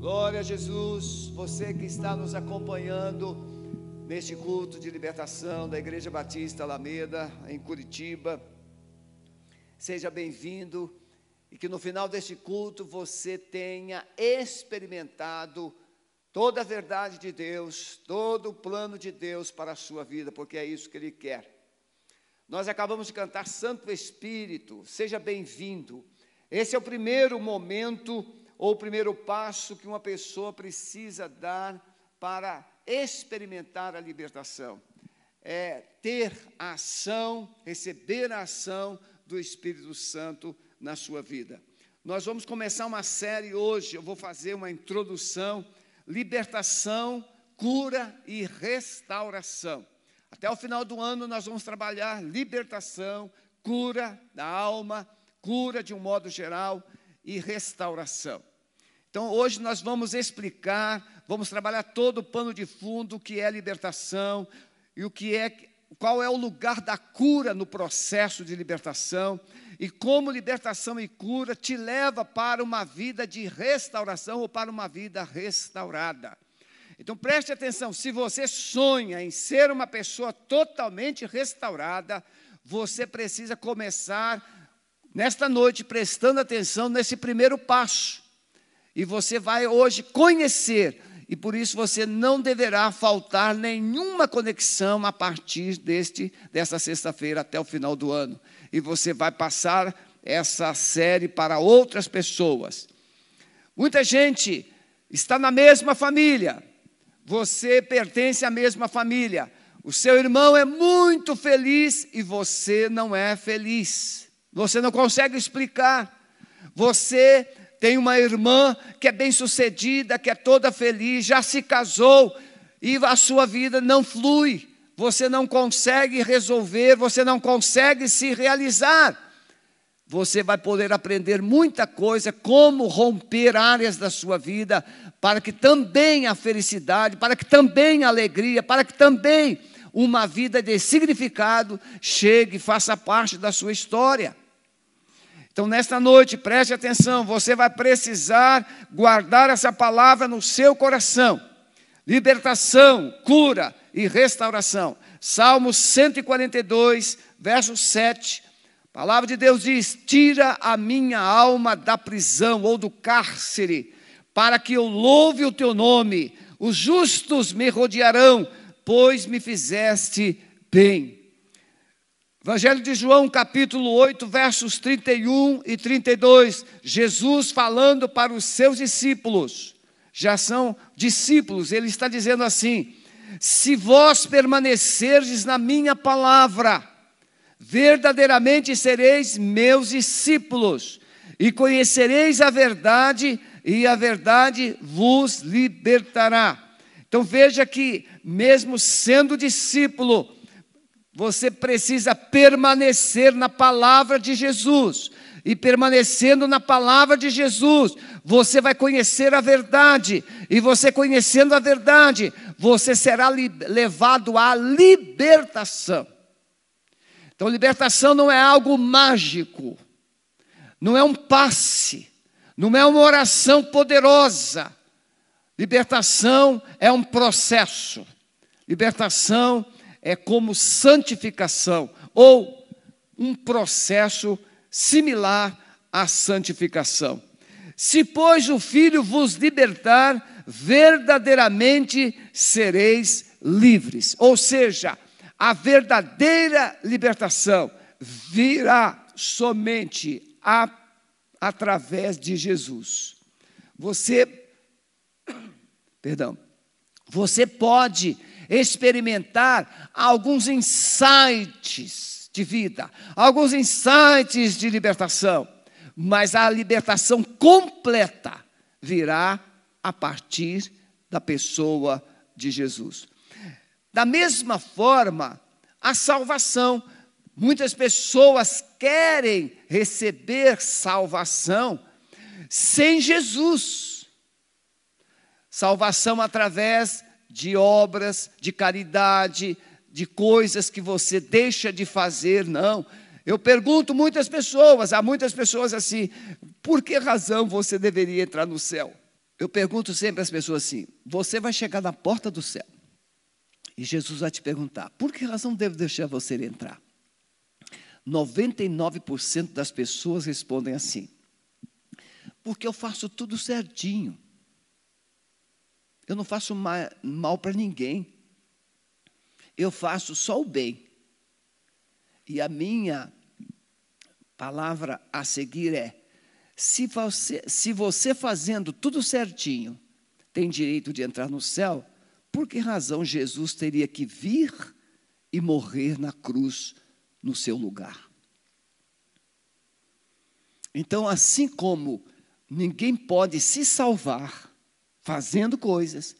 Glória a Jesus, você que está nos acompanhando neste culto de libertação da Igreja Batista Alameda, em Curitiba. Seja bem-vindo e que no final deste culto você tenha experimentado toda a verdade de Deus, todo o plano de Deus para a sua vida, porque é isso que Ele quer. Nós acabamos de cantar Santo Espírito, seja bem-vindo. Esse é o primeiro momento ou o primeiro passo que uma pessoa precisa dar para experimentar a libertação. É ter a ação, receber a ação do Espírito Santo na sua vida. Nós vamos começar uma série hoje, eu vou fazer uma introdução, libertação, cura e restauração. Até o final do ano nós vamos trabalhar libertação, cura da alma, cura de um modo geral e restauração. Então hoje nós vamos explicar, vamos trabalhar todo o pano de fundo, o que é libertação e o que é qual é o lugar da cura no processo de libertação e como libertação e cura te leva para uma vida de restauração ou para uma vida restaurada. Então preste atenção, se você sonha em ser uma pessoa totalmente restaurada, você precisa começar nesta noite prestando atenção nesse primeiro passo. E você vai hoje conhecer, e por isso você não deverá faltar nenhuma conexão a partir deste desta sexta-feira até o final do ano. E você vai passar essa série para outras pessoas. Muita gente está na mesma família. Você pertence à mesma família. O seu irmão é muito feliz e você não é feliz. Você não consegue explicar. Você tem uma irmã que é bem-sucedida, que é toda feliz, já se casou e a sua vida não flui. Você não consegue resolver, você não consegue se realizar. Você vai poder aprender muita coisa, como romper áreas da sua vida, para que também a felicidade, para que também a alegria, para que também uma vida de significado chegue, faça parte da sua história. Então, nesta noite, preste atenção, você vai precisar guardar essa palavra no seu coração. Libertação, cura e restauração. Salmo 142, verso 7. A palavra de Deus diz: Tira a minha alma da prisão ou do cárcere, para que eu louve o teu nome. Os justos me rodearão, pois me fizeste bem. Evangelho de João, capítulo 8, versos 31 e 32. Jesus falando para os seus discípulos, já são discípulos, ele está dizendo assim: Se vós permanecerdes na minha palavra, verdadeiramente sereis meus discípulos, e conhecereis a verdade, e a verdade vos libertará. Então veja que, mesmo sendo discípulo, você precisa permanecer na palavra de Jesus. E permanecendo na palavra de Jesus, você vai conhecer a verdade. E você conhecendo a verdade, você será levado à libertação. Então, libertação não é algo mágico, não é um passe, não é uma oração poderosa. Libertação é um processo. Libertação é como santificação ou um processo similar à santificação. Se, pois, o Filho vos libertar, verdadeiramente sereis livres. Ou seja, a verdadeira libertação virá somente a, através de Jesus. Você, perdão, você pode experimentar alguns insights de vida, alguns insights de libertação, mas a libertação completa virá a partir da pessoa de Jesus. Da mesma forma, a salvação. Muitas pessoas querem receber salvação sem Jesus. Salvação através de obras, de caridade, de coisas que você deixa de fazer, não. Eu pergunto muitas pessoas, há muitas pessoas assim, por que razão você deveria entrar no céu? Eu pergunto sempre às pessoas assim: você vai chegar na porta do céu e Jesus vai te perguntar: por que razão devo deixar você entrar? 99% das pessoas respondem assim: porque eu faço tudo certinho. Eu não faço mal para ninguém. Eu faço só o bem. E a minha palavra a seguir é: se você, se você fazendo tudo certinho tem direito de entrar no céu, por que razão Jesus teria que vir e morrer na cruz no seu lugar? Então, assim como ninguém pode se salvar fazendo coisas,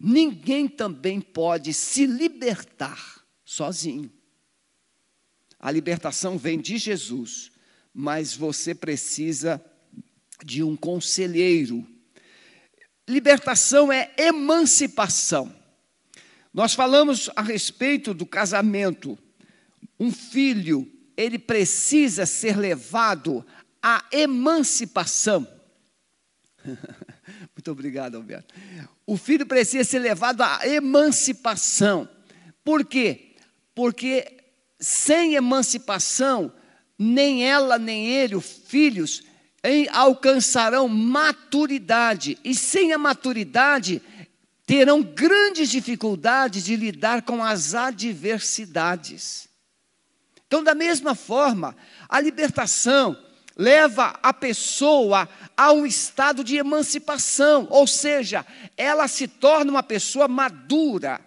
ninguém também pode se libertar sozinho. A libertação vem de Jesus, mas você precisa de um conselheiro. Libertação é emancipação. Nós falamos a respeito do casamento. Um filho, ele precisa ser levado à emancipação. Muito obrigado, Alberto. O filho precisa ser levado à emancipação. Por quê? Porque sem emancipação, nem ela nem ele, os filhos, alcançarão maturidade. E sem a maturidade, terão grandes dificuldades de lidar com as adversidades. Então, da mesma forma, a libertação leva a pessoa a um estado de emancipação, ou seja, ela se torna uma pessoa madura.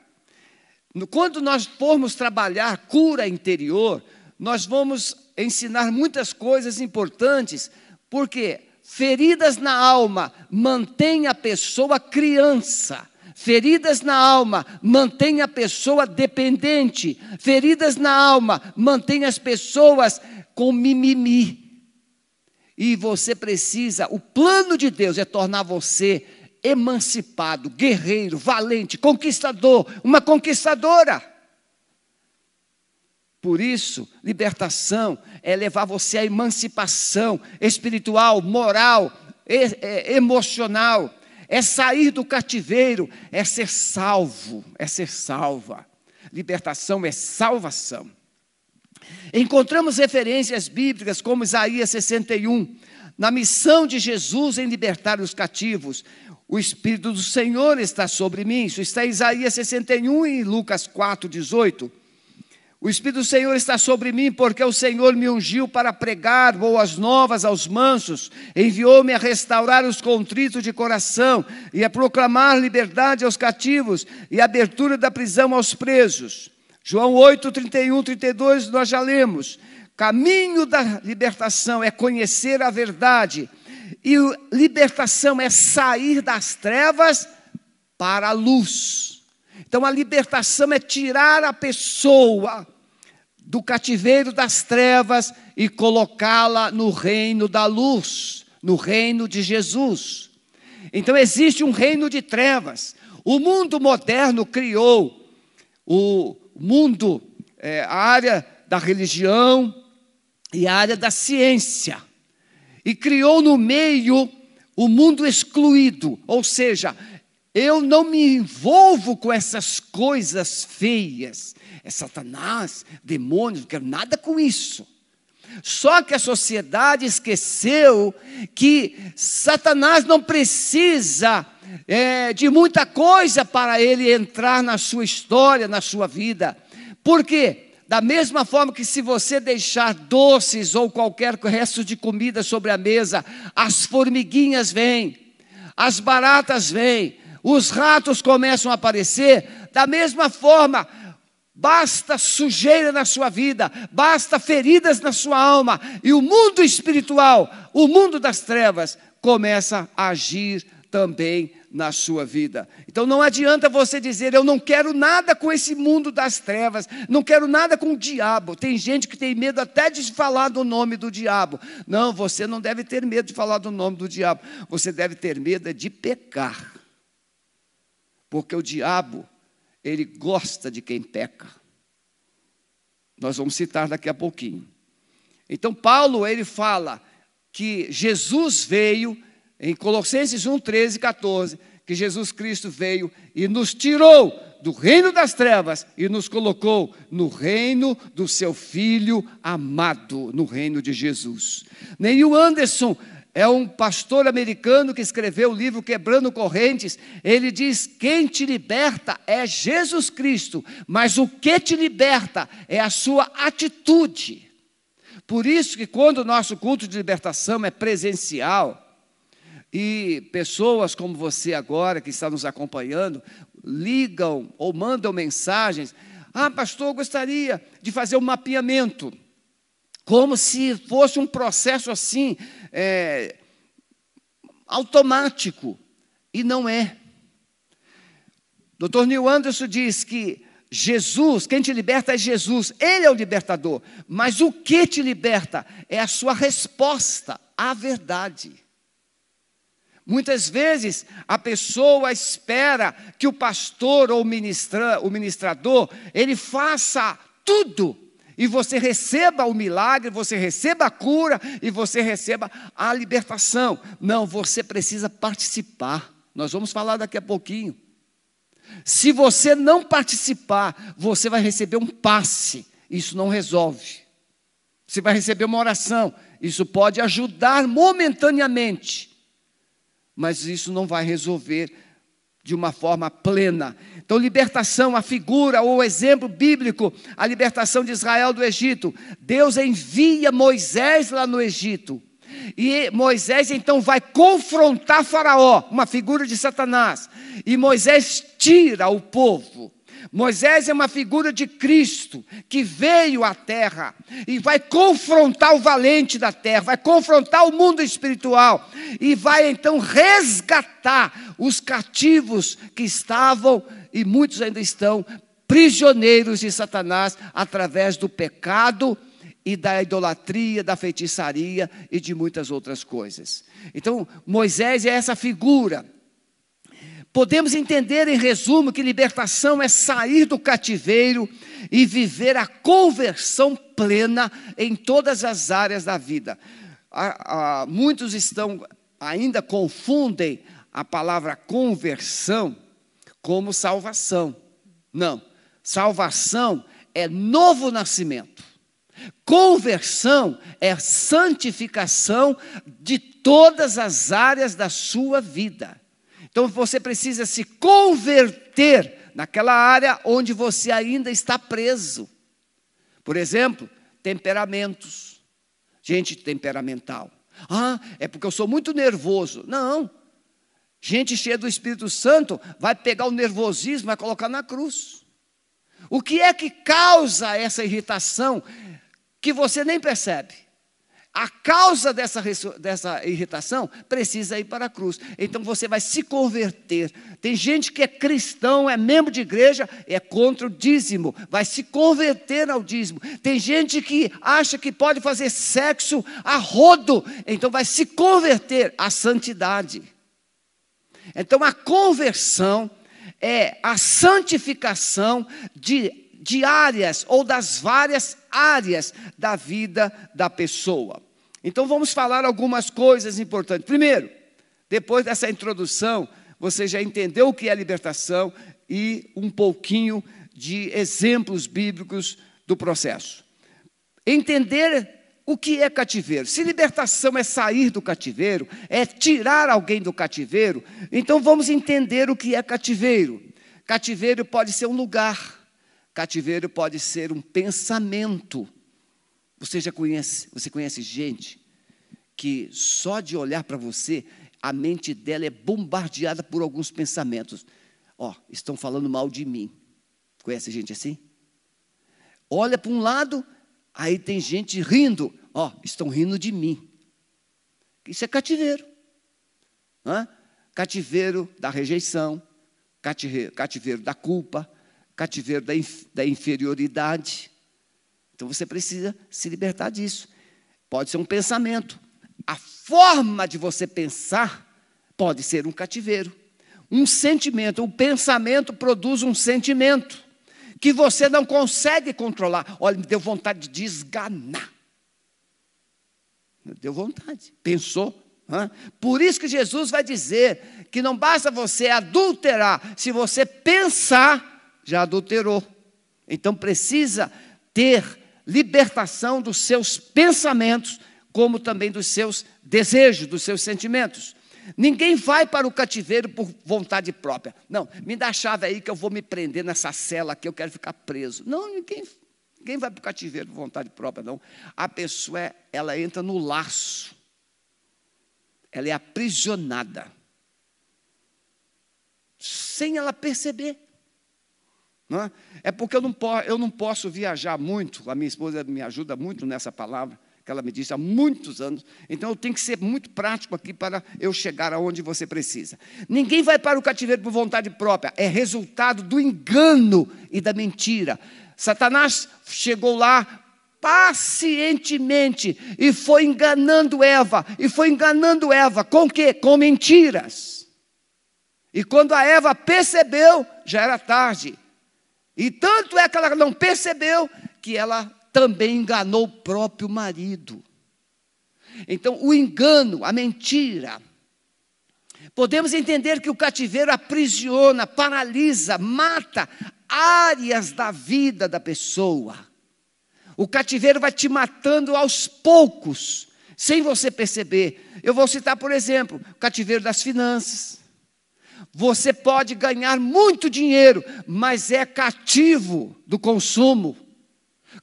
Quando nós formos trabalhar cura interior, nós vamos ensinar muitas coisas importantes, porque feridas na alma mantém a pessoa criança. Feridas na alma mantém a pessoa dependente. Feridas na alma mantém as pessoas com mimimi. E você precisa, o plano de Deus é tornar você emancipado, guerreiro, valente, conquistador, uma conquistadora. Por isso, libertação é levar você à emancipação espiritual, moral, emocional, é sair do cativeiro, é ser salvo, é ser salva. Libertação é salvação. Encontramos referências bíblicas como Isaías 61, na missão de Jesus em libertar os cativos. O Espírito do Senhor está sobre mim. Isso está em Isaías 61 e Lucas 4, 18. O Espírito do Senhor está sobre mim, porque o Senhor me ungiu para pregar boas novas aos mansos, enviou-me a restaurar os contritos de coração e a proclamar liberdade aos cativos e abertura da prisão aos presos. João 8, 31, 32, nós já lemos. Caminho da libertação é conhecer a verdade e libertação é sair das trevas para a luz. Então a libertação é tirar a pessoa do cativeiro das trevas e colocá-la no reino da luz, no reino de Jesus. Então existe um reino de trevas. O mundo moderno criou o mundo, é, a área da religião e a área da ciência e criou no meio o mundo excluído, ou seja, eu não me envolvo com essas coisas feias. É Satanás, demônios, não quero nada com isso. Só que a sociedade esqueceu que Satanás não precisa é, de muita coisa para ele entrar na sua história, na sua vida. Por quê? Da mesma forma que se você deixar doces ou qualquer resto de comida sobre a mesa, as formiguinhas vêm, as baratas vêm, os ratos começam a aparecer, da mesma forma, basta sujeira na sua vida, basta feridas na sua alma, e o mundo espiritual, o mundo das trevas, começa a agir também na sua vida. Então não adianta você dizer, eu não quero nada com esse mundo das trevas, não quero nada com o diabo. Tem gente que tem medo até de falar do nome do diabo. Não, você não deve ter medo de falar do nome do diabo. Você deve ter medo de pecar. Porque o diabo, ele gosta de quem peca. Nós vamos citar daqui a pouquinho. Então Paulo, ele fala que Jesus veio em Colossenses 1, 13 e 14, que Jesus Cristo veio e nos tirou do reino das trevas e nos colocou no reino do seu Filho amado, no reino de Jesus. Neil Anderson é um pastor americano que escreveu o livro Quebrando Correntes. Ele diz: quem te liberta é Jesus Cristo, mas o que te liberta é a sua atitude. Por isso que quando o nosso culto de libertação é presencial, e pessoas como você agora, que está nos acompanhando, ligam ou mandam mensagens. Ah, pastor, eu gostaria de fazer um mapeamento. Como se fosse um processo assim, é, automático. E não é. Dr. Neil Anderson diz que Jesus, quem te liberta é Jesus, Ele é o libertador. Mas o que te liberta é a sua resposta à verdade. Muitas vezes a pessoa espera que o pastor ou ministra, o ministrador ele faça tudo e você receba o milagre, você receba a cura e você receba a libertação. Não, você precisa participar. Nós vamos falar daqui a pouquinho. Se você não participar, você vai receber um passe. Isso não resolve. Você vai receber uma oração. Isso pode ajudar momentaneamente mas isso não vai resolver de uma forma plena. Então, libertação, a figura ou o exemplo bíblico, a libertação de Israel do Egito. Deus envia Moisés lá no Egito. E Moisés então vai confrontar Faraó, uma figura de Satanás. E Moisés tira o povo. Moisés é uma figura de Cristo que veio à terra e vai confrontar o valente da terra, vai confrontar o mundo espiritual e vai então resgatar os cativos que estavam e muitos ainda estão prisioneiros de Satanás através do pecado e da idolatria, da feitiçaria e de muitas outras coisas. Então, Moisés é essa figura Podemos entender, em resumo, que libertação é sair do cativeiro e viver a conversão plena em todas as áreas da vida. Há, há, muitos estão ainda confundem a palavra conversão como salvação. Não, salvação é novo nascimento. Conversão é santificação de todas as áreas da sua vida. Então você precisa se converter naquela área onde você ainda está preso. Por exemplo, temperamentos. Gente temperamental. Ah, é porque eu sou muito nervoso. Não. Gente cheia do Espírito Santo vai pegar o nervosismo e colocar na cruz. O que é que causa essa irritação que você nem percebe? A causa dessa, dessa irritação precisa ir para a cruz. Então você vai se converter. Tem gente que é cristão, é membro de igreja, é contra o dízimo, vai se converter ao dízimo. Tem gente que acha que pode fazer sexo a rodo, então vai se converter à santidade. Então a conversão é a santificação de de áreas ou das várias áreas da vida da pessoa. Então vamos falar algumas coisas importantes. Primeiro, depois dessa introdução, você já entendeu o que é libertação e um pouquinho de exemplos bíblicos do processo. Entender o que é cativeiro. Se libertação é sair do cativeiro, é tirar alguém do cativeiro, então vamos entender o que é cativeiro. Cativeiro pode ser um lugar, cativeiro pode ser um pensamento. Você já conhece, você conhece gente que só de olhar para você, a mente dela é bombardeada por alguns pensamentos. Ó, oh, estão falando mal de mim. Conhece gente assim? Olha para um lado, aí tem gente rindo. Ó, oh, estão rindo de mim. Isso é cativeiro. Hã? Cativeiro da rejeição, cativeiro, cativeiro da culpa, cativeiro da, inf, da inferioridade. Então você precisa se libertar disso. Pode ser um pensamento. A forma de você pensar pode ser um cativeiro. Um sentimento, o um pensamento produz um sentimento que você não consegue controlar. Olha, me deu vontade de desganar. Deu vontade. Pensou, Por isso que Jesus vai dizer que não basta você adulterar, se você pensar, já adulterou. Então precisa ter libertação dos seus pensamentos, como também dos seus desejos, dos seus sentimentos. Ninguém vai para o cativeiro por vontade própria. Não, me dá a chave aí que eu vou me prender nessa cela aqui, eu quero ficar preso. Não, ninguém, ninguém vai para o cativeiro por vontade própria, não. A pessoa, é, ela entra no laço. Ela é aprisionada. Sem ela perceber. Não é? é porque eu não, eu não posso viajar muito, a minha esposa me ajuda muito nessa palavra que ela me disse há muitos anos. Então eu tenho que ser muito prático aqui para eu chegar aonde você precisa. Ninguém vai para o cativeiro por vontade própria, é resultado do engano e da mentira. Satanás chegou lá pacientemente e foi enganando Eva, e foi enganando Eva com quê? Com mentiras. E quando a Eva percebeu, já era tarde. E tanto é que ela não percebeu que ela também enganou o próprio marido. Então, o engano, a mentira. Podemos entender que o cativeiro aprisiona, paralisa, mata áreas da vida da pessoa. O cativeiro vai te matando aos poucos, sem você perceber. Eu vou citar, por exemplo, o cativeiro das finanças. Você pode ganhar muito dinheiro, mas é cativo do consumo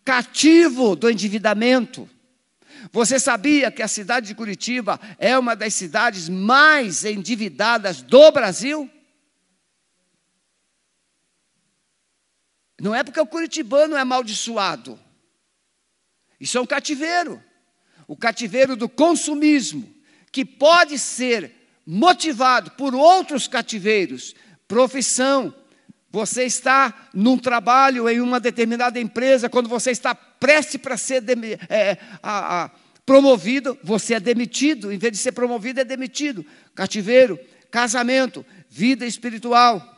cativo do endividamento. Você sabia que a cidade de Curitiba é uma das cidades mais endividadas do Brasil? Não é porque o curitibano é amaldiçoado. Isso é um cativeiro. O cativeiro do consumismo, que pode ser motivado por outros cativeiros, profissão, você está num trabalho em uma determinada empresa, quando você está prestes para ser é, a, a, promovido, você é demitido. Em vez de ser promovido, é demitido. Cativeiro, casamento, vida espiritual.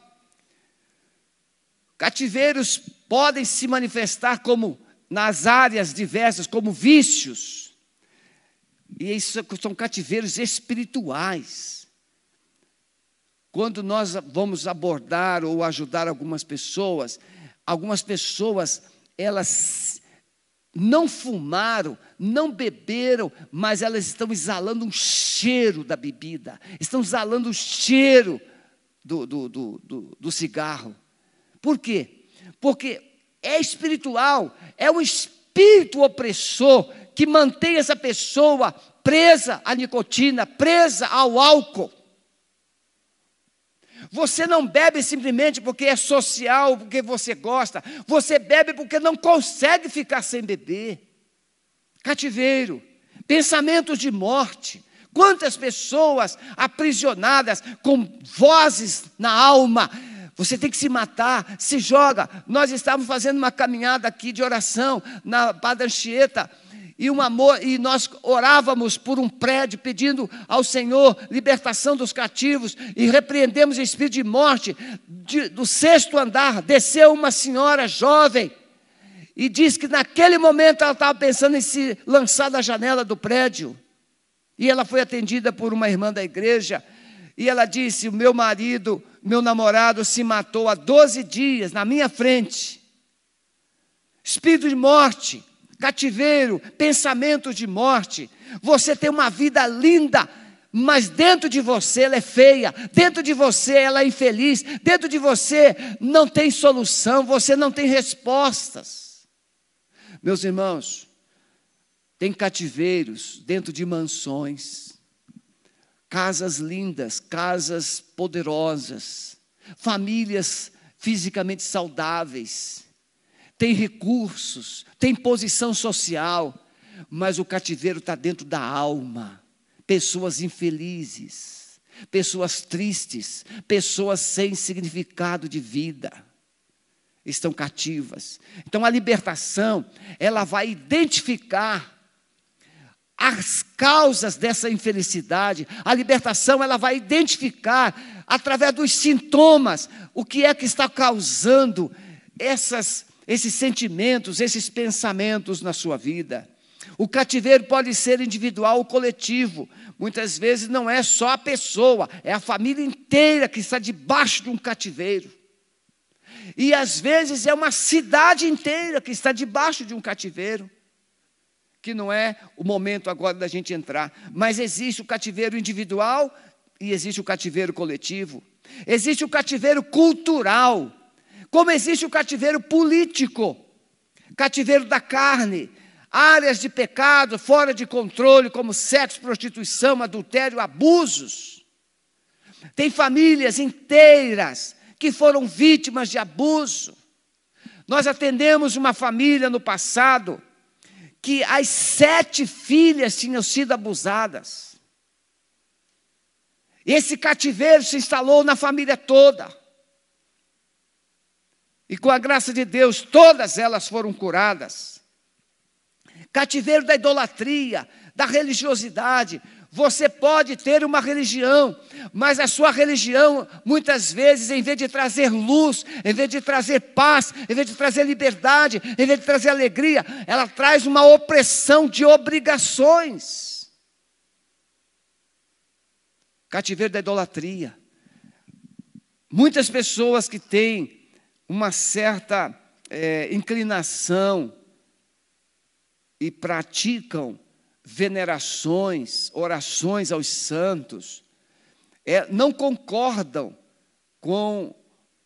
Cativeiros podem se manifestar como nas áreas diversas, como vícios. E isso são cativeiros espirituais. Quando nós vamos abordar ou ajudar algumas pessoas, algumas pessoas, elas não fumaram, não beberam, mas elas estão exalando um cheiro da bebida, estão exalando o cheiro do, do, do, do, cigarro. Por quê? Porque é espiritual, é um espírito opressor que mantém essa pessoa presa à nicotina, presa ao álcool. Você não bebe simplesmente porque é social, porque você gosta. Você bebe porque não consegue ficar sem beber. Cativeiro, pensamentos de morte. Quantas pessoas aprisionadas com vozes na alma. Você tem que se matar, se joga. Nós estávamos fazendo uma caminhada aqui de oração na Padanchieta e um amor, e nós orávamos por um prédio pedindo ao Senhor libertação dos cativos e repreendemos o espírito de morte de, do sexto andar. Desceu uma senhora jovem e diz que naquele momento ela estava pensando em se lançar da janela do prédio. E ela foi atendida por uma irmã da igreja e ela disse: O meu marido, meu namorado se matou há 12 dias na minha frente. Espírito de morte cativeiro, pensamentos de morte. Você tem uma vida linda, mas dentro de você ela é feia, dentro de você ela é infeliz, dentro de você não tem solução, você não tem respostas. Meus irmãos, tem cativeiros dentro de mansões, casas lindas, casas poderosas, famílias fisicamente saudáveis, tem recursos, tem posição social, mas o cativeiro está dentro da alma. Pessoas infelizes, pessoas tristes, pessoas sem significado de vida estão cativas. Então a libertação, ela vai identificar as causas dessa infelicidade. A libertação, ela vai identificar através dos sintomas o que é que está causando essas esses sentimentos, esses pensamentos na sua vida. O cativeiro pode ser individual ou coletivo. Muitas vezes não é só a pessoa, é a família inteira que está debaixo de um cativeiro. E às vezes é uma cidade inteira que está debaixo de um cativeiro. Que não é o momento agora da gente entrar. Mas existe o cativeiro individual e existe o cativeiro coletivo. Existe o cativeiro cultural. Como existe o cativeiro político. Cativeiro da carne, áreas de pecado fora de controle, como sexo, prostituição, adultério, abusos. Tem famílias inteiras que foram vítimas de abuso. Nós atendemos uma família no passado que as sete filhas tinham sido abusadas. Esse cativeiro se instalou na família toda. E com a graça de Deus, todas elas foram curadas cativeiro da idolatria, da religiosidade. Você pode ter uma religião, mas a sua religião, muitas vezes, em vez de trazer luz, em vez de trazer paz, em vez de trazer liberdade, em vez de trazer alegria, ela traz uma opressão de obrigações. Cativeiro da idolatria. Muitas pessoas que têm uma certa é, inclinação e praticam venerações, orações aos santos, é, não concordam com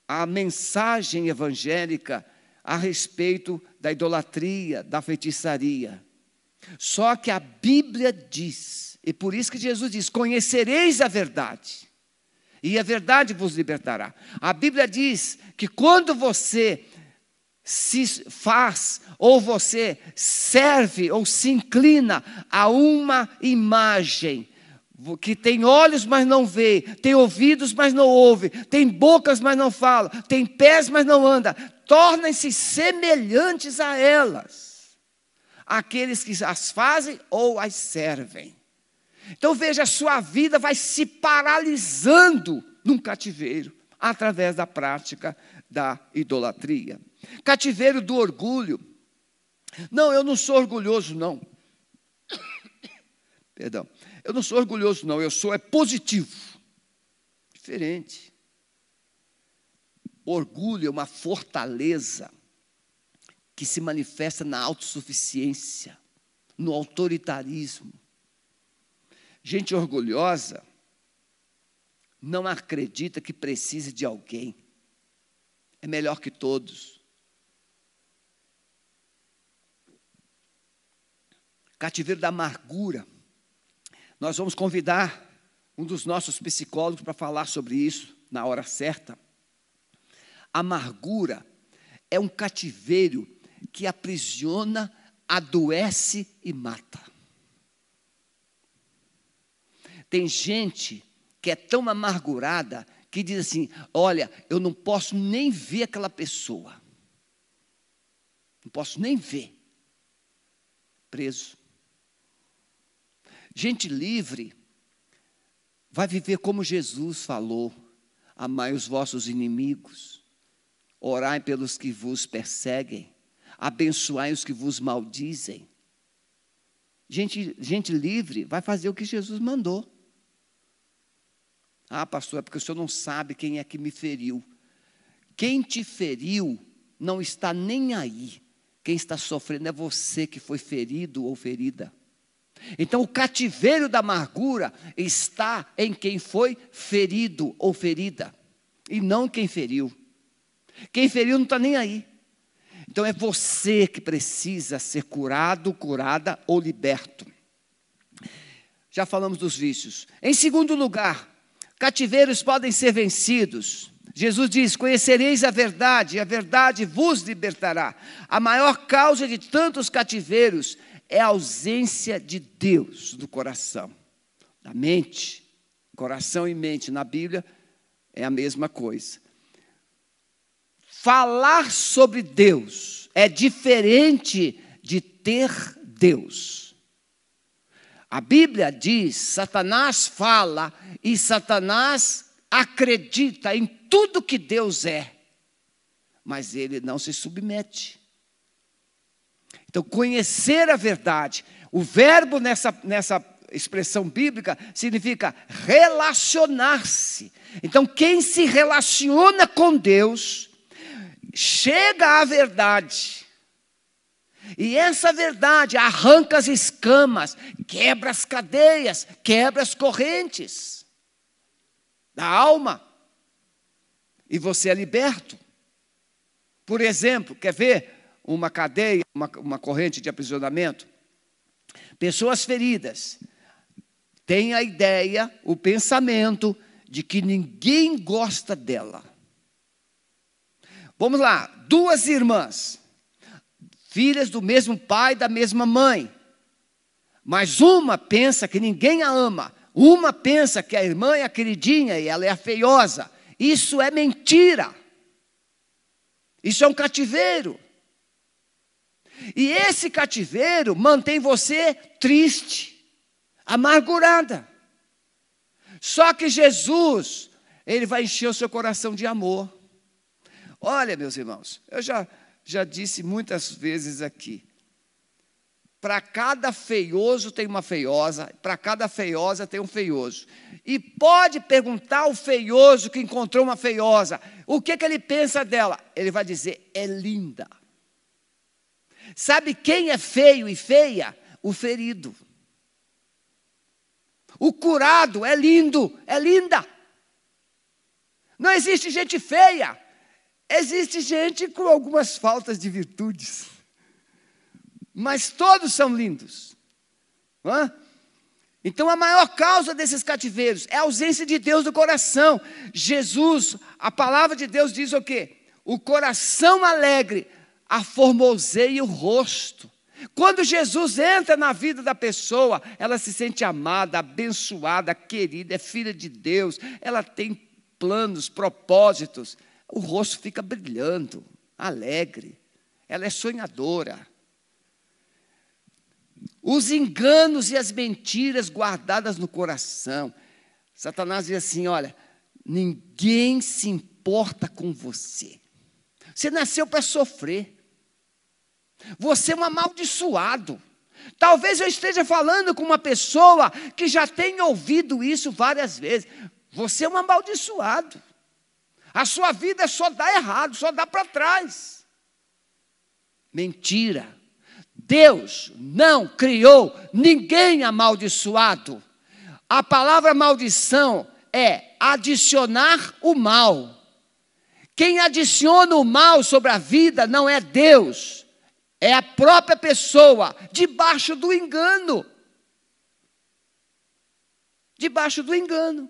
a mensagem evangélica a respeito da idolatria, da feitiçaria. Só que a Bíblia diz, e por isso que Jesus diz: Conhecereis a verdade, e a verdade vos libertará. A Bíblia diz que quando você se faz, ou você serve, ou se inclina a uma imagem, que tem olhos, mas não vê, tem ouvidos, mas não ouve, tem bocas, mas não fala, tem pés, mas não anda, tornem-se semelhantes a elas, aqueles que as fazem ou as servem. Então veja, a sua vida vai se paralisando num cativeiro, através da prática da idolatria. Cativeiro do orgulho. Não, eu não sou orgulhoso, não. Perdão. Eu não sou orgulhoso, não. Eu sou é positivo. Diferente. Orgulho é uma fortaleza que se manifesta na autossuficiência, no autoritarismo. Gente orgulhosa não acredita que precise de alguém. É melhor que todos. cativeiro da amargura. Nós vamos convidar um dos nossos psicólogos para falar sobre isso na hora certa. Amargura é um cativeiro que aprisiona, adoece e mata. Tem gente que é tão amargurada que diz assim: Olha, eu não posso nem ver aquela pessoa. Não posso nem ver. Preso. Gente livre vai viver como Jesus falou: amai os vossos inimigos, orai pelos que vos perseguem, abençoai os que vos maldizem. Gente, gente livre vai fazer o que Jesus mandou. Ah, pastor, é porque o senhor não sabe quem é que me feriu. Quem te feriu não está nem aí. Quem está sofrendo é você que foi ferido ou ferida. Então, o cativeiro da amargura está em quem foi ferido ou ferida, e não quem feriu. Quem feriu não está nem aí. Então, é você que precisa ser curado, curada ou liberto. Já falamos dos vícios. Em segundo lugar, cativeiros podem ser vencidos. Jesus diz: Conhecereis a verdade, e a verdade vos libertará. A maior causa de tantos cativeiros é a ausência de Deus do coração, da mente. Coração e mente na Bíblia é a mesma coisa. Falar sobre Deus é diferente de ter Deus. A Bíblia diz: Satanás fala e Satanás acredita em tudo que Deus é, mas ele não se submete. Então, conhecer a verdade. O verbo nessa, nessa expressão bíblica significa relacionar-se. Então, quem se relaciona com Deus, chega à verdade. E essa verdade arranca as escamas, quebra as cadeias, quebra as correntes da alma. E você é liberto. Por exemplo, quer ver uma cadeia, uma, uma corrente de aprisionamento? Pessoas feridas têm a ideia, o pensamento de que ninguém gosta dela. Vamos lá, duas irmãs, filhas do mesmo pai, da mesma mãe. Mas uma pensa que ninguém a ama, uma pensa que a irmã é a queridinha e ela é a feiosa. Isso é mentira. Isso é um cativeiro. E esse cativeiro mantém você triste, amargurada. Só que Jesus, ele vai encher o seu coração de amor. Olha, meus irmãos, eu já, já disse muitas vezes aqui. Para cada feioso tem uma feiosa, para cada feiosa tem um feioso. E pode perguntar ao feioso que encontrou uma feiosa, o que, que ele pensa dela? Ele vai dizer, é linda. Sabe quem é feio e feia? O ferido. O curado é lindo, é linda. Não existe gente feia, existe gente com algumas faltas de virtudes. Mas todos são lindos. Hã? Então, a maior causa desses cativeiros é a ausência de Deus no coração. Jesus, a palavra de Deus diz o quê? O coração alegre aformoseia o rosto. Quando Jesus entra na vida da pessoa, ela se sente amada, abençoada, querida, é filha de Deus, ela tem planos, propósitos, o rosto fica brilhando, alegre, ela é sonhadora. Os enganos e as mentiras guardadas no coração. Satanás diz assim: olha, ninguém se importa com você. Você nasceu para sofrer. Você é um amaldiçoado. Talvez eu esteja falando com uma pessoa que já tem ouvido isso várias vezes. Você é um amaldiçoado. A sua vida só dá errado, só dá para trás. Mentira. Deus não criou ninguém amaldiçoado. A palavra maldição é adicionar o mal. Quem adiciona o mal sobre a vida não é Deus, é a própria pessoa debaixo do engano. Debaixo do engano.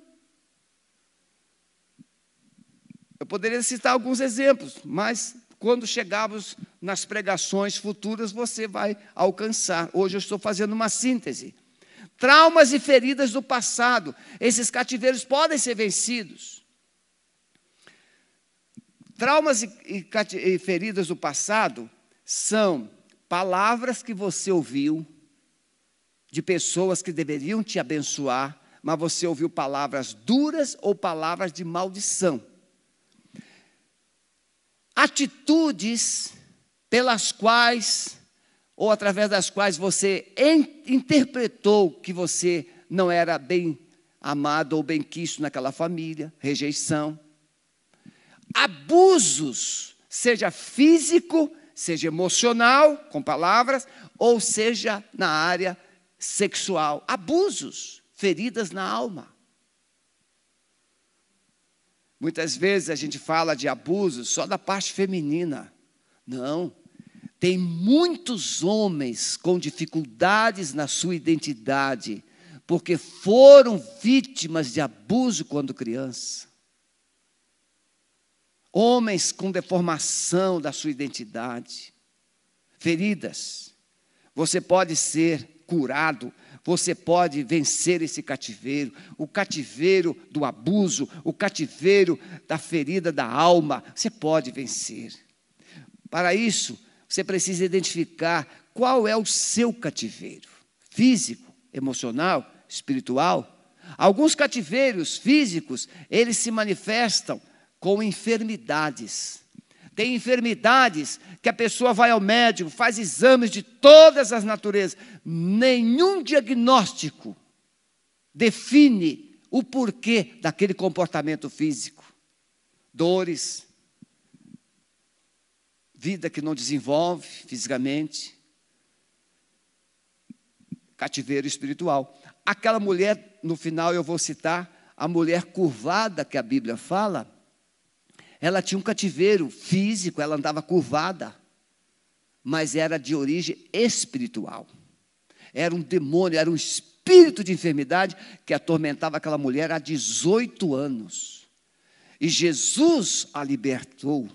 Eu poderia citar alguns exemplos, mas quando chegarmos nas pregações futuras, você vai alcançar. Hoje eu estou fazendo uma síntese. Traumas e feridas do passado. Esses cativeiros podem ser vencidos. Traumas e, e, e feridas do passado são palavras que você ouviu de pessoas que deveriam te abençoar, mas você ouviu palavras duras ou palavras de maldição. Atitudes pelas quais, ou através das quais você interpretou que você não era bem amado ou bem quisto naquela família, rejeição. Abusos, seja físico, seja emocional, com palavras, ou seja na área sexual. Abusos, feridas na alma. Muitas vezes a gente fala de abusos só da parte feminina. Não. Tem muitos homens com dificuldades na sua identidade, porque foram vítimas de abuso quando criança homens com deformação da sua identidade, feridas. Você pode ser curado, você pode vencer esse cativeiro, o cativeiro do abuso, o cativeiro da ferida da alma, você pode vencer. Para isso, você precisa identificar qual é o seu cativeiro físico, emocional, espiritual. Alguns cativeiros físicos, eles se manifestam com enfermidades. Tem enfermidades que a pessoa vai ao médico, faz exames de todas as naturezas. Nenhum diagnóstico define o porquê daquele comportamento físico. Dores, vida que não desenvolve fisicamente, cativeiro espiritual. Aquela mulher, no final eu vou citar, a mulher curvada que a Bíblia fala, ela tinha um cativeiro físico, ela andava curvada, mas era de origem espiritual. Era um demônio, era um espírito de enfermidade que atormentava aquela mulher há 18 anos. E Jesus a libertou.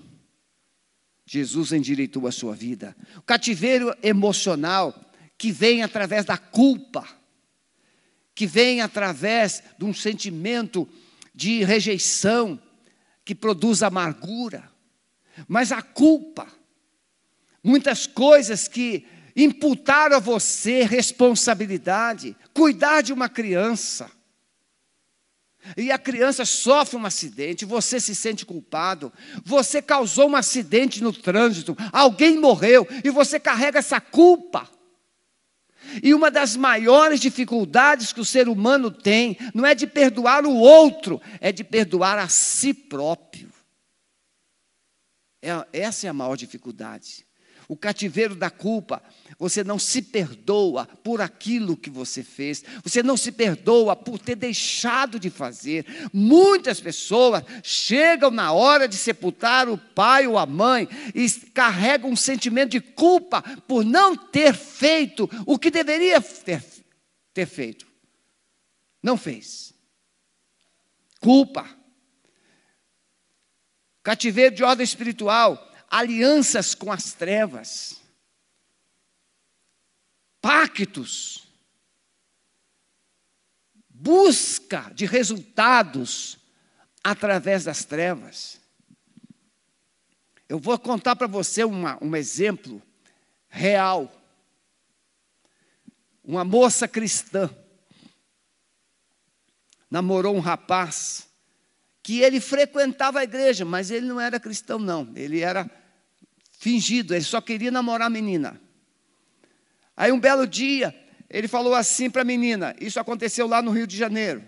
Jesus endireitou a sua vida. O cativeiro emocional que vem através da culpa, que vem através de um sentimento de rejeição, que produz amargura. Mas a culpa, muitas coisas que imputaram a você responsabilidade, cuidar de uma criança. E a criança sofre um acidente, você se sente culpado, você causou um acidente no trânsito, alguém morreu e você carrega essa culpa. E uma das maiores dificuldades que o ser humano tem não é de perdoar o outro, é de perdoar a si próprio. É, essa é a maior dificuldade o cativeiro da culpa. Você não se perdoa por aquilo que você fez, você não se perdoa por ter deixado de fazer. Muitas pessoas chegam na hora de sepultar o pai ou a mãe e carregam um sentimento de culpa por não ter feito o que deveria ter, ter feito. Não fez. Culpa. Cativeiro de ordem espiritual alianças com as trevas, pactos, busca de resultados através das trevas. Eu vou contar para você uma, um exemplo real. Uma moça cristã namorou um rapaz que ele frequentava a igreja, mas ele não era cristão, não. Ele era fingido, ele só queria namorar a menina. Aí um belo dia, ele falou assim para a menina, isso aconteceu lá no Rio de Janeiro.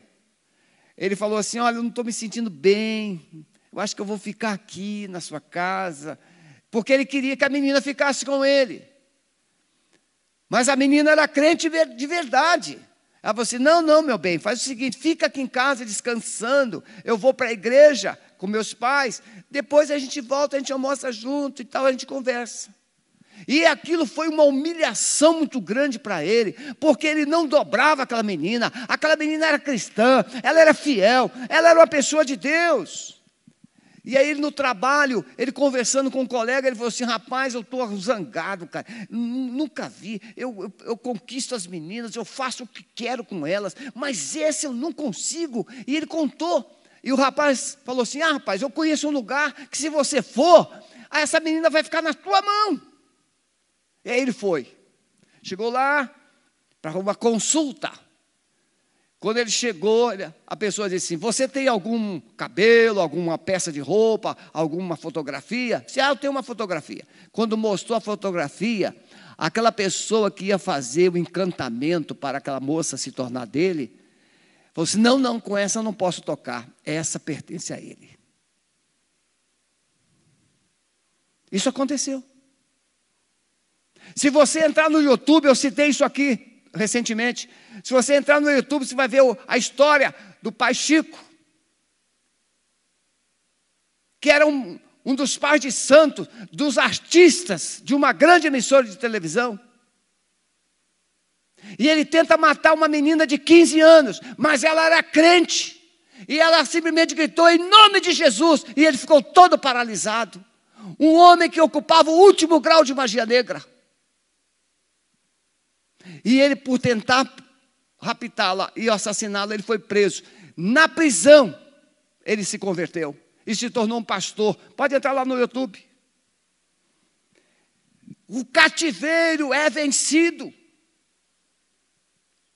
Ele falou assim: Olha, eu não estou me sentindo bem, eu acho que eu vou ficar aqui na sua casa, porque ele queria que a menina ficasse com ele. Mas a menina era crente de verdade. Ela falou assim: Não, não, meu bem, faz o seguinte, fica aqui em casa descansando, eu vou para a igreja com meus pais, depois a gente volta, a gente almoça junto e tal, a gente conversa. E aquilo foi uma humilhação muito grande para ele, porque ele não dobrava aquela menina, aquela menina era cristã, ela era fiel, ela era uma pessoa de Deus. E aí, no trabalho, ele conversando com um colega, ele falou assim: rapaz, eu estou zangado, cara. Nunca vi. Eu, eu, eu, conquisto as meninas, eu faço o que quero com elas, mas esse eu não consigo. E ele contou. E o rapaz falou assim: Ah, rapaz, eu conheço um lugar que se você for, essa menina vai ficar na tua mão. E aí ele foi. Chegou lá para uma consulta. Quando ele chegou, a pessoa disse assim: Você tem algum cabelo, alguma peça de roupa, alguma fotografia? Se ah, eu tenho uma fotografia. Quando mostrou a fotografia, aquela pessoa que ia fazer o encantamento para aquela moça se tornar dele, Falou assim: não, não, com essa eu não posso tocar. Essa pertence a ele. Isso aconteceu. Se você entrar no YouTube, eu citei isso aqui recentemente. Se você entrar no YouTube, você vai ver a história do pai Chico, que era um, um dos pais de santos, dos artistas de uma grande emissora de televisão. E ele tenta matar uma menina de 15 anos, mas ela era crente. E ela simplesmente gritou em nome de Jesus, e ele ficou todo paralisado. Um homem que ocupava o último grau de magia negra. E ele, por tentar raptá-la e assassiná-la, ele foi preso. Na prisão, ele se converteu e se tornou um pastor. Pode entrar lá no YouTube. O cativeiro é vencido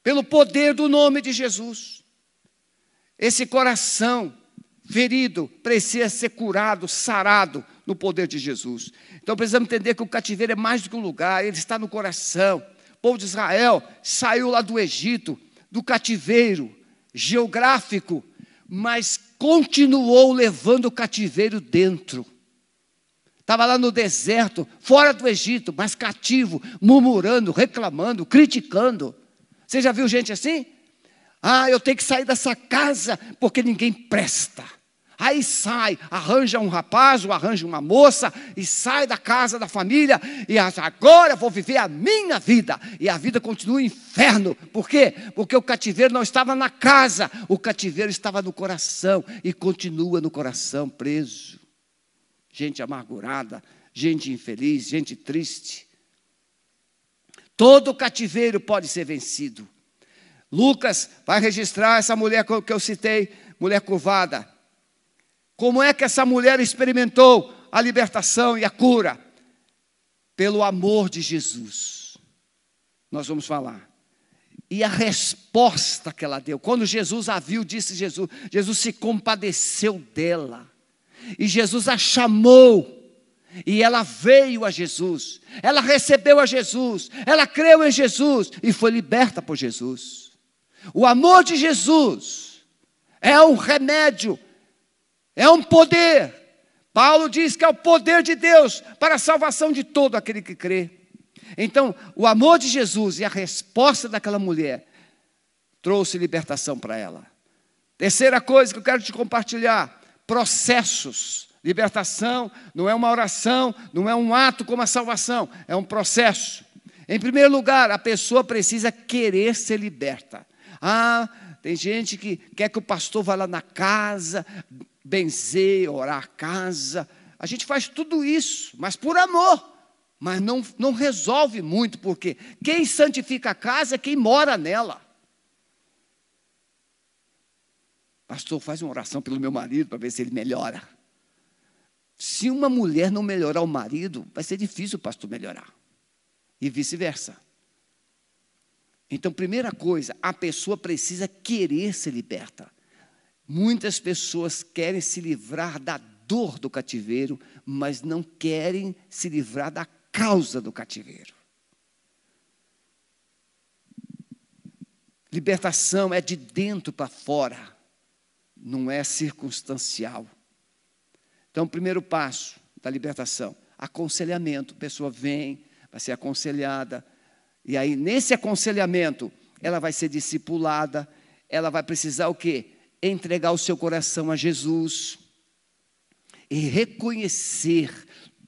pelo poder do nome de Jesus. Esse coração ferido precisa ser curado, sarado, no poder de Jesus. Então precisamos entender que o cativeiro é mais do que um lugar, ele está no coração. O povo de Israel saiu lá do Egito, do cativeiro geográfico, mas continuou levando o cativeiro dentro. Estava lá no deserto, fora do Egito, mas cativo, murmurando, reclamando, criticando. Você já viu gente assim? Ah, eu tenho que sair dessa casa porque ninguém presta. Aí sai, arranja um rapaz ou arranja uma moça e sai da casa da família e agora vou viver a minha vida. E a vida continua um inferno. Por quê? Porque o cativeiro não estava na casa, o cativeiro estava no coração e continua no coração preso. Gente amargurada, gente infeliz, gente triste. Todo cativeiro pode ser vencido. Lucas vai registrar essa mulher que eu citei, mulher curvada. Como é que essa mulher experimentou a libertação e a cura? Pelo amor de Jesus. Nós vamos falar. E a resposta que ela deu, quando Jesus a viu, disse Jesus, Jesus se compadeceu dela. E Jesus a chamou. E ela veio a Jesus, ela recebeu a Jesus, ela creu em Jesus e foi liberta por Jesus. O amor de Jesus é um remédio é um poder. Paulo diz que é o poder de Deus para a salvação de todo aquele que crê. Então, o amor de Jesus e a resposta daquela mulher trouxe libertação para ela. Terceira coisa que eu quero te compartilhar: processos. Libertação não é uma oração, não é um ato como a salvação, é um processo. Em primeiro lugar, a pessoa precisa querer ser liberta. Ah, tem gente que quer que o pastor vá lá na casa, benzer, orar a casa. A gente faz tudo isso, mas por amor. Mas não, não resolve muito, porque quem santifica a casa é quem mora nela. Pastor, faz uma oração pelo meu marido para ver se ele melhora. Se uma mulher não melhorar o marido, vai ser difícil o pastor melhorar. E vice-versa. Então, primeira coisa, a pessoa precisa querer ser liberta. Muitas pessoas querem se livrar da dor do cativeiro, mas não querem se livrar da causa do cativeiro. Libertação é de dentro para fora, não é circunstancial. Então, o primeiro passo da libertação, aconselhamento. A pessoa vem, vai ser aconselhada, e aí, nesse aconselhamento, ela vai ser discipulada, ela vai precisar o quê? Entregar o seu coração a Jesus e reconhecer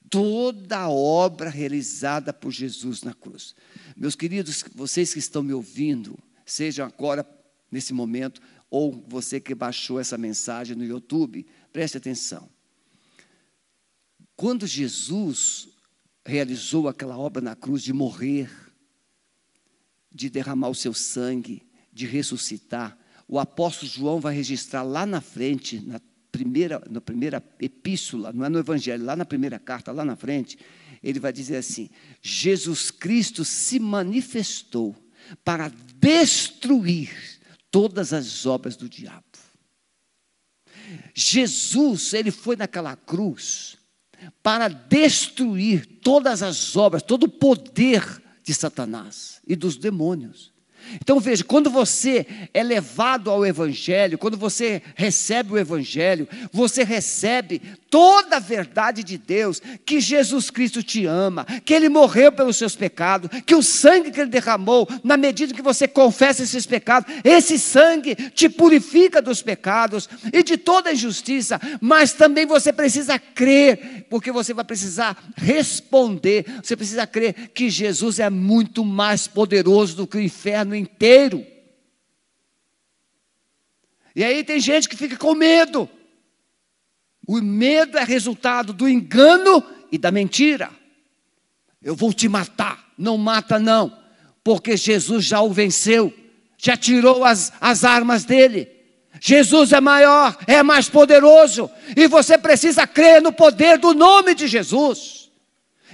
toda a obra realizada por Jesus na cruz. Meus queridos, vocês que estão me ouvindo, sejam agora nesse momento, ou você que baixou essa mensagem no YouTube, preste atenção. Quando Jesus realizou aquela obra na cruz de morrer, de derramar o seu sangue, de ressuscitar, o apóstolo João vai registrar lá na frente, na primeira, na primeira epístola, não é no Evangelho, lá na primeira carta, lá na frente, ele vai dizer assim: Jesus Cristo se manifestou para destruir todas as obras do diabo. Jesus, ele foi naquela cruz para destruir todas as obras, todo o poder de Satanás e dos demônios. Então veja, quando você é levado ao Evangelho, quando você recebe o Evangelho, você recebe toda a verdade de Deus, que Jesus Cristo te ama, que Ele morreu pelos seus pecados, que o sangue que Ele derramou, na medida que você confessa esses pecados, esse sangue te purifica dos pecados e de toda injustiça, mas também você precisa crer, porque você vai precisar responder, você precisa crer que Jesus é muito mais poderoso do que o inferno inteiro. E aí tem gente que fica com medo. O medo é resultado do engano e da mentira. Eu vou te matar. Não mata, não, porque Jesus já o venceu, já tirou as, as armas dele. Jesus é maior, é mais poderoso, e você precisa crer no poder do nome de Jesus.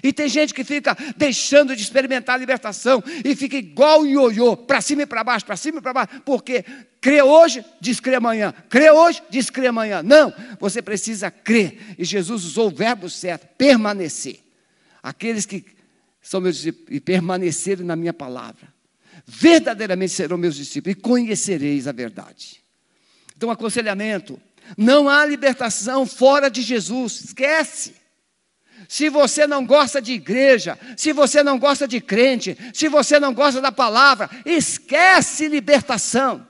E tem gente que fica deixando de experimentar a libertação e fica igual o ioiô, para cima e para baixo, para cima e para baixo, porque crê hoje, diz crê amanhã, crê hoje, diz crê amanhã. Não, você precisa crer. E Jesus usou o verbo certo, permanecer. Aqueles que são meus discípulos e permanecerem na minha palavra, verdadeiramente serão meus discípulos e conhecereis a verdade. Então, aconselhamento: não há libertação fora de Jesus, esquece. Se você não gosta de igreja, se você não gosta de crente, se você não gosta da palavra, esquece libertação.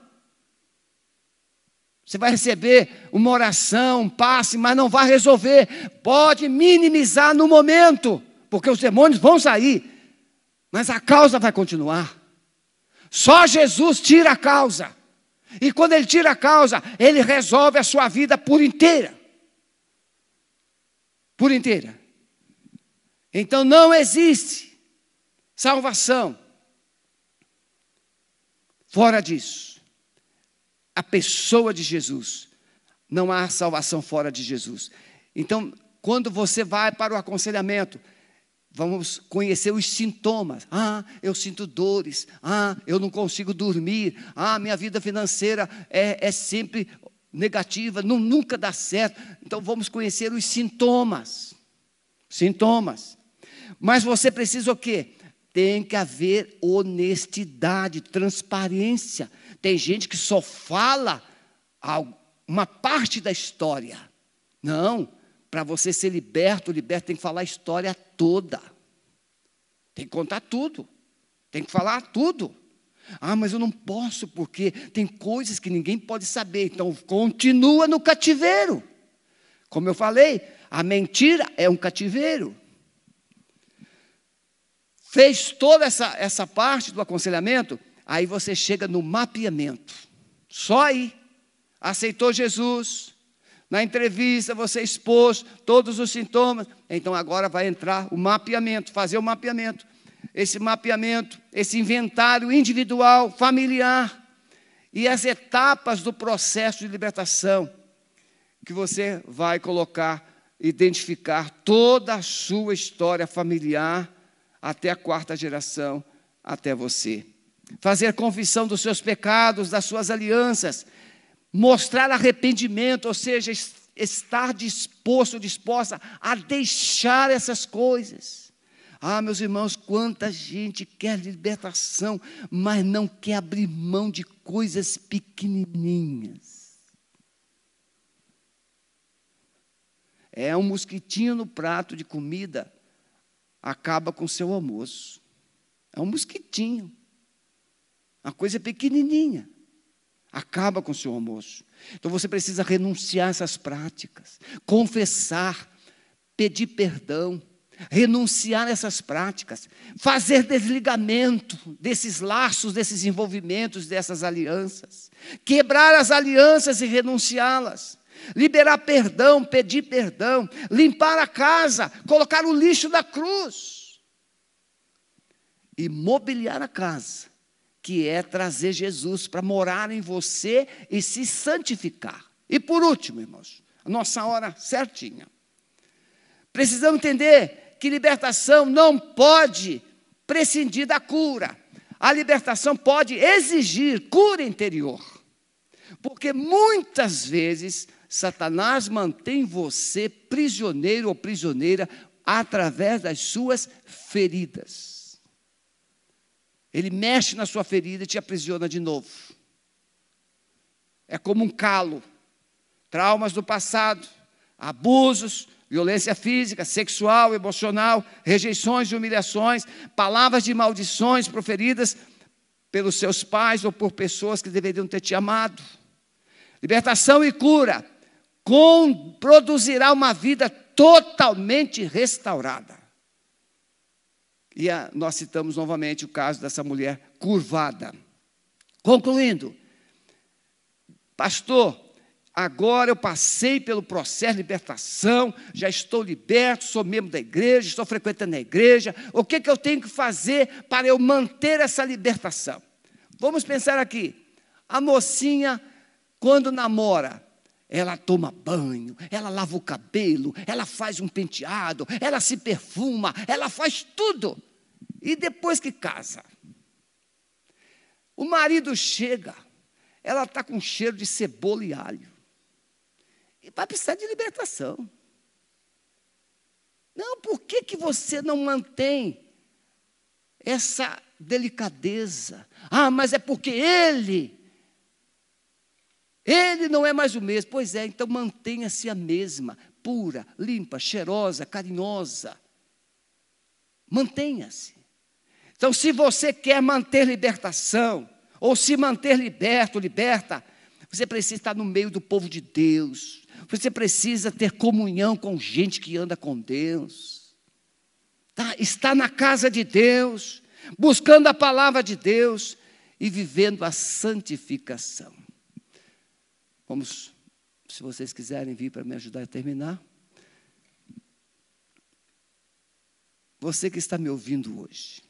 Você vai receber uma oração, um passe, mas não vai resolver. Pode minimizar no momento, porque os demônios vão sair, mas a causa vai continuar. Só Jesus tira a causa. E quando ele tira a causa, ele resolve a sua vida por inteira. Por inteira. Então não existe salvação fora disso. A pessoa de Jesus. Não há salvação fora de Jesus. Então, quando você vai para o aconselhamento, vamos conhecer os sintomas. Ah, eu sinto dores. Ah, eu não consigo dormir. Ah, minha vida financeira é, é sempre negativa, não, nunca dá certo. Então vamos conhecer os sintomas. Sintomas. Mas você precisa o quê? Tem que haver honestidade, transparência. Tem gente que só fala uma parte da história. Não, para você ser liberto, liberto tem que falar a história toda. Tem que contar tudo. Tem que falar tudo. Ah, mas eu não posso porque tem coisas que ninguém pode saber. Então continua no cativeiro. Como eu falei, a mentira é um cativeiro fez toda essa, essa parte do aconselhamento, aí você chega no mapeamento. Só aí. Aceitou Jesus. Na entrevista você expôs todos os sintomas. Então agora vai entrar o mapeamento, fazer o mapeamento. Esse mapeamento, esse inventário individual, familiar e as etapas do processo de libertação que você vai colocar, identificar toda a sua história familiar até a quarta geração, até você. Fazer confissão dos seus pecados, das suas alianças, mostrar arrependimento, ou seja, estar disposto, disposta a deixar essas coisas. Ah, meus irmãos, quanta gente quer libertação, mas não quer abrir mão de coisas pequenininhas. É um mosquitinho no prato de comida acaba com seu almoço. É um mosquitinho. Uma coisa pequenininha. Acaba com seu almoço. Então você precisa renunciar a essas práticas, confessar, pedir perdão, renunciar a essas práticas, fazer desligamento desses laços, desses envolvimentos, dessas alianças, quebrar as alianças e renunciá-las liberar perdão, pedir perdão, limpar a casa, colocar o lixo da cruz e mobiliar a casa, que é trazer Jesus para morar em você e se santificar. E por último, irmãos, a nossa hora certinha. Precisamos entender que libertação não pode prescindir da cura. A libertação pode exigir cura interior. Porque muitas vezes Satanás mantém você prisioneiro ou prisioneira através das suas feridas. Ele mexe na sua ferida e te aprisiona de novo. É como um calo. Traumas do passado, abusos, violência física, sexual, emocional, rejeições e humilhações, palavras de maldições proferidas pelos seus pais ou por pessoas que deveriam ter te amado. Libertação e cura com, produzirá uma vida totalmente restaurada. E a, nós citamos novamente o caso dessa mulher curvada. Concluindo, pastor, agora eu passei pelo processo de libertação, já estou liberto, sou membro da igreja, estou frequentando a igreja. O que, que eu tenho que fazer para eu manter essa libertação? Vamos pensar aqui. A mocinha, quando namora, Ela toma banho, ela lava o cabelo, ela faz um penteado, ela se perfuma, ela faz tudo. E depois que casa, o marido chega, ela está com cheiro de cebola e alho. E vai precisar de libertação. Não, por que, que você não mantém essa delicadeza? Ah, mas é porque ele ele não é mais o mesmo. Pois é, então mantenha-se a mesma, pura, limpa, cheirosa, carinhosa. Mantenha-se. Então, se você quer manter libertação, ou se manter liberto, liberta, você precisa estar no meio do povo de Deus. Você precisa ter comunhão com gente que anda com Deus. Tá? Está na casa de Deus, buscando a palavra de Deus e vivendo a santificação. Vamos, se vocês quiserem vir para me ajudar a terminar. Você que está me ouvindo hoje,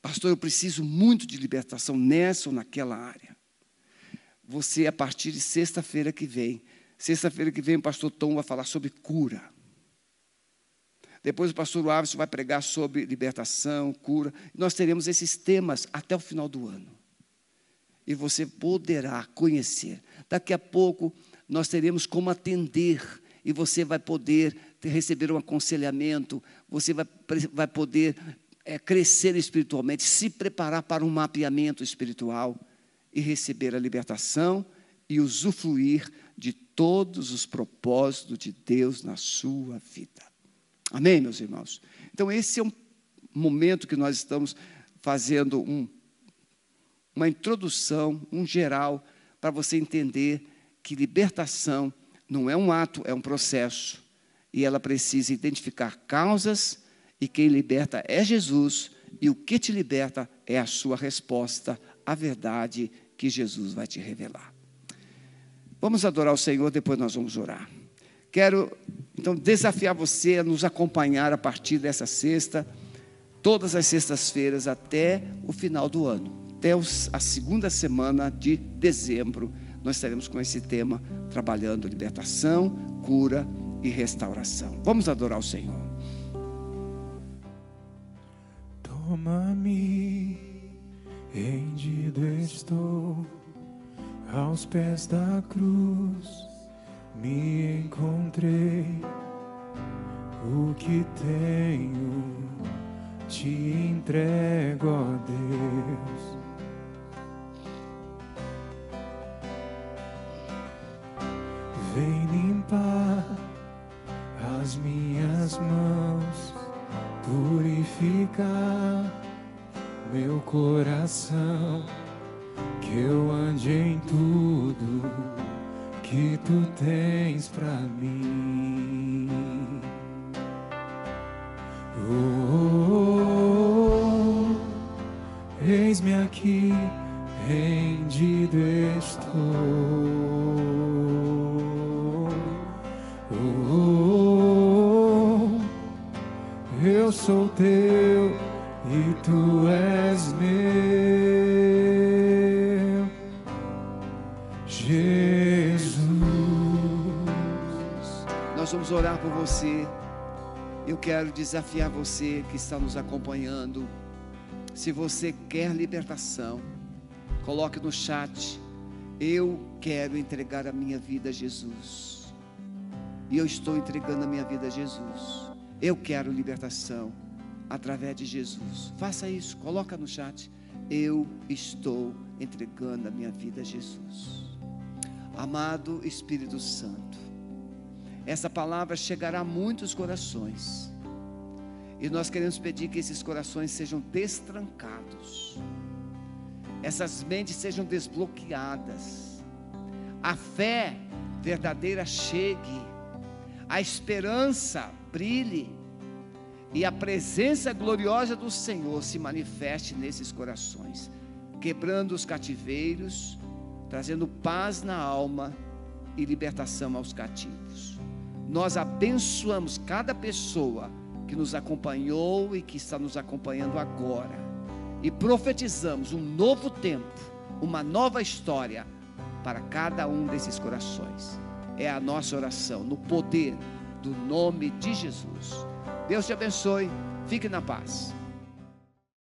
pastor, eu preciso muito de libertação nessa ou naquela área. Você, a partir de sexta-feira que vem, sexta-feira que vem, o pastor Tom vai falar sobre cura. Depois o pastor Alves vai pregar sobre libertação, cura. Nós teremos esses temas até o final do ano e você poderá conhecer. Daqui a pouco nós teremos como atender e você vai poder receber um aconselhamento, você vai, vai poder é, crescer espiritualmente, se preparar para um mapeamento espiritual e receber a libertação e usufruir de todos os propósitos de Deus na sua vida. Amém, meus irmãos? Então, esse é um momento que nós estamos fazendo um uma introdução, um geral, para você entender que libertação não é um ato, é um processo. E ela precisa identificar causas, e quem liberta é Jesus, e o que te liberta é a sua resposta à verdade que Jesus vai te revelar. Vamos adorar o Senhor, depois nós vamos orar. Quero, então, desafiar você a nos acompanhar a partir dessa sexta, todas as sextas-feiras até o final do ano até a segunda semana de dezembro, nós estaremos com esse tema, trabalhando libertação, cura e restauração. Vamos adorar o Senhor. Toma-me, rendido estou aos pés da cruz, me encontrei o que tenho, te entrego, ó Deus Vem limpar as minhas mãos, purificar meu coração, que eu ande em tudo que tu tens para mim. Oh, oh, oh, eis-me aqui, rendido estou. Eu sou teu e tu és meu, Jesus. Nós vamos orar por você. Eu quero desafiar você que está nos acompanhando. Se você quer libertação, coloque no chat. Eu quero entregar a minha vida a Jesus. E eu estou entregando a minha vida a Jesus. Eu quero libertação através de Jesus. Faça isso, coloca no chat. Eu estou entregando a minha vida a Jesus. Amado Espírito Santo, essa palavra chegará a muitos corações. E nós queremos pedir que esses corações sejam destrancados. Essas mentes sejam desbloqueadas. A fé verdadeira chegue. A esperança brilhe e a presença gloriosa do Senhor se manifeste nesses corações, quebrando os cativeiros, trazendo paz na alma e libertação aos cativos. Nós abençoamos cada pessoa que nos acompanhou e que está nos acompanhando agora, e profetizamos um novo tempo, uma nova história para cada um desses corações. É a nossa oração, no poder do nome de Jesus. Deus te abençoe, fique na paz.